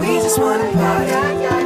We just wanna party,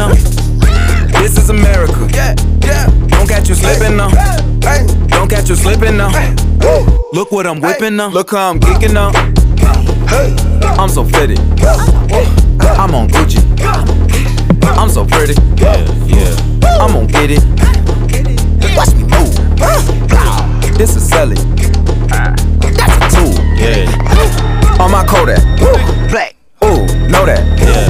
Now. This is America. Yeah, yeah. Don't catch you slipping now. Don't catch you slipping now. Look what I'm whipping now. Look how I'm geeking now. I'm so fitted. I'm on Gucci. I'm so pretty. Yeah, yeah. I'm gonna get it. Watch me move. This is selling. That's a tool. Yeah. On my Kodak. Black. Ooh, know that. Yeah.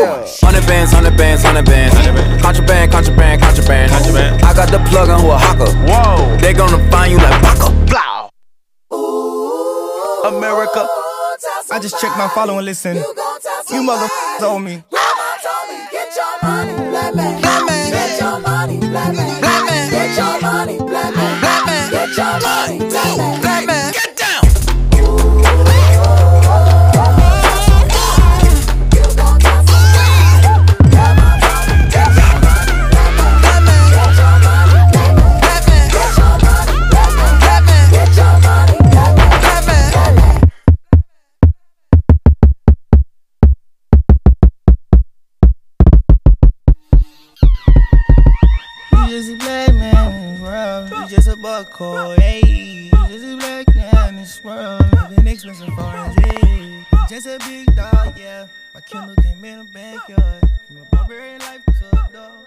Hundred bands, hundred bands, hundred bands. Hundred bands. Contraband, contraband, contraband. Contraband. I got the plug on who a hawker. Whoa. They gonna find you like Baka. Blow. America. I just checked my follow and listen. You motherfuckers owe me. Get your money, a buckhole, hey. Just a black man in this world. Living expensive foreign hey. Just a big dog, yeah. My Kindle came in the backyard. From a barbarian life to a dog.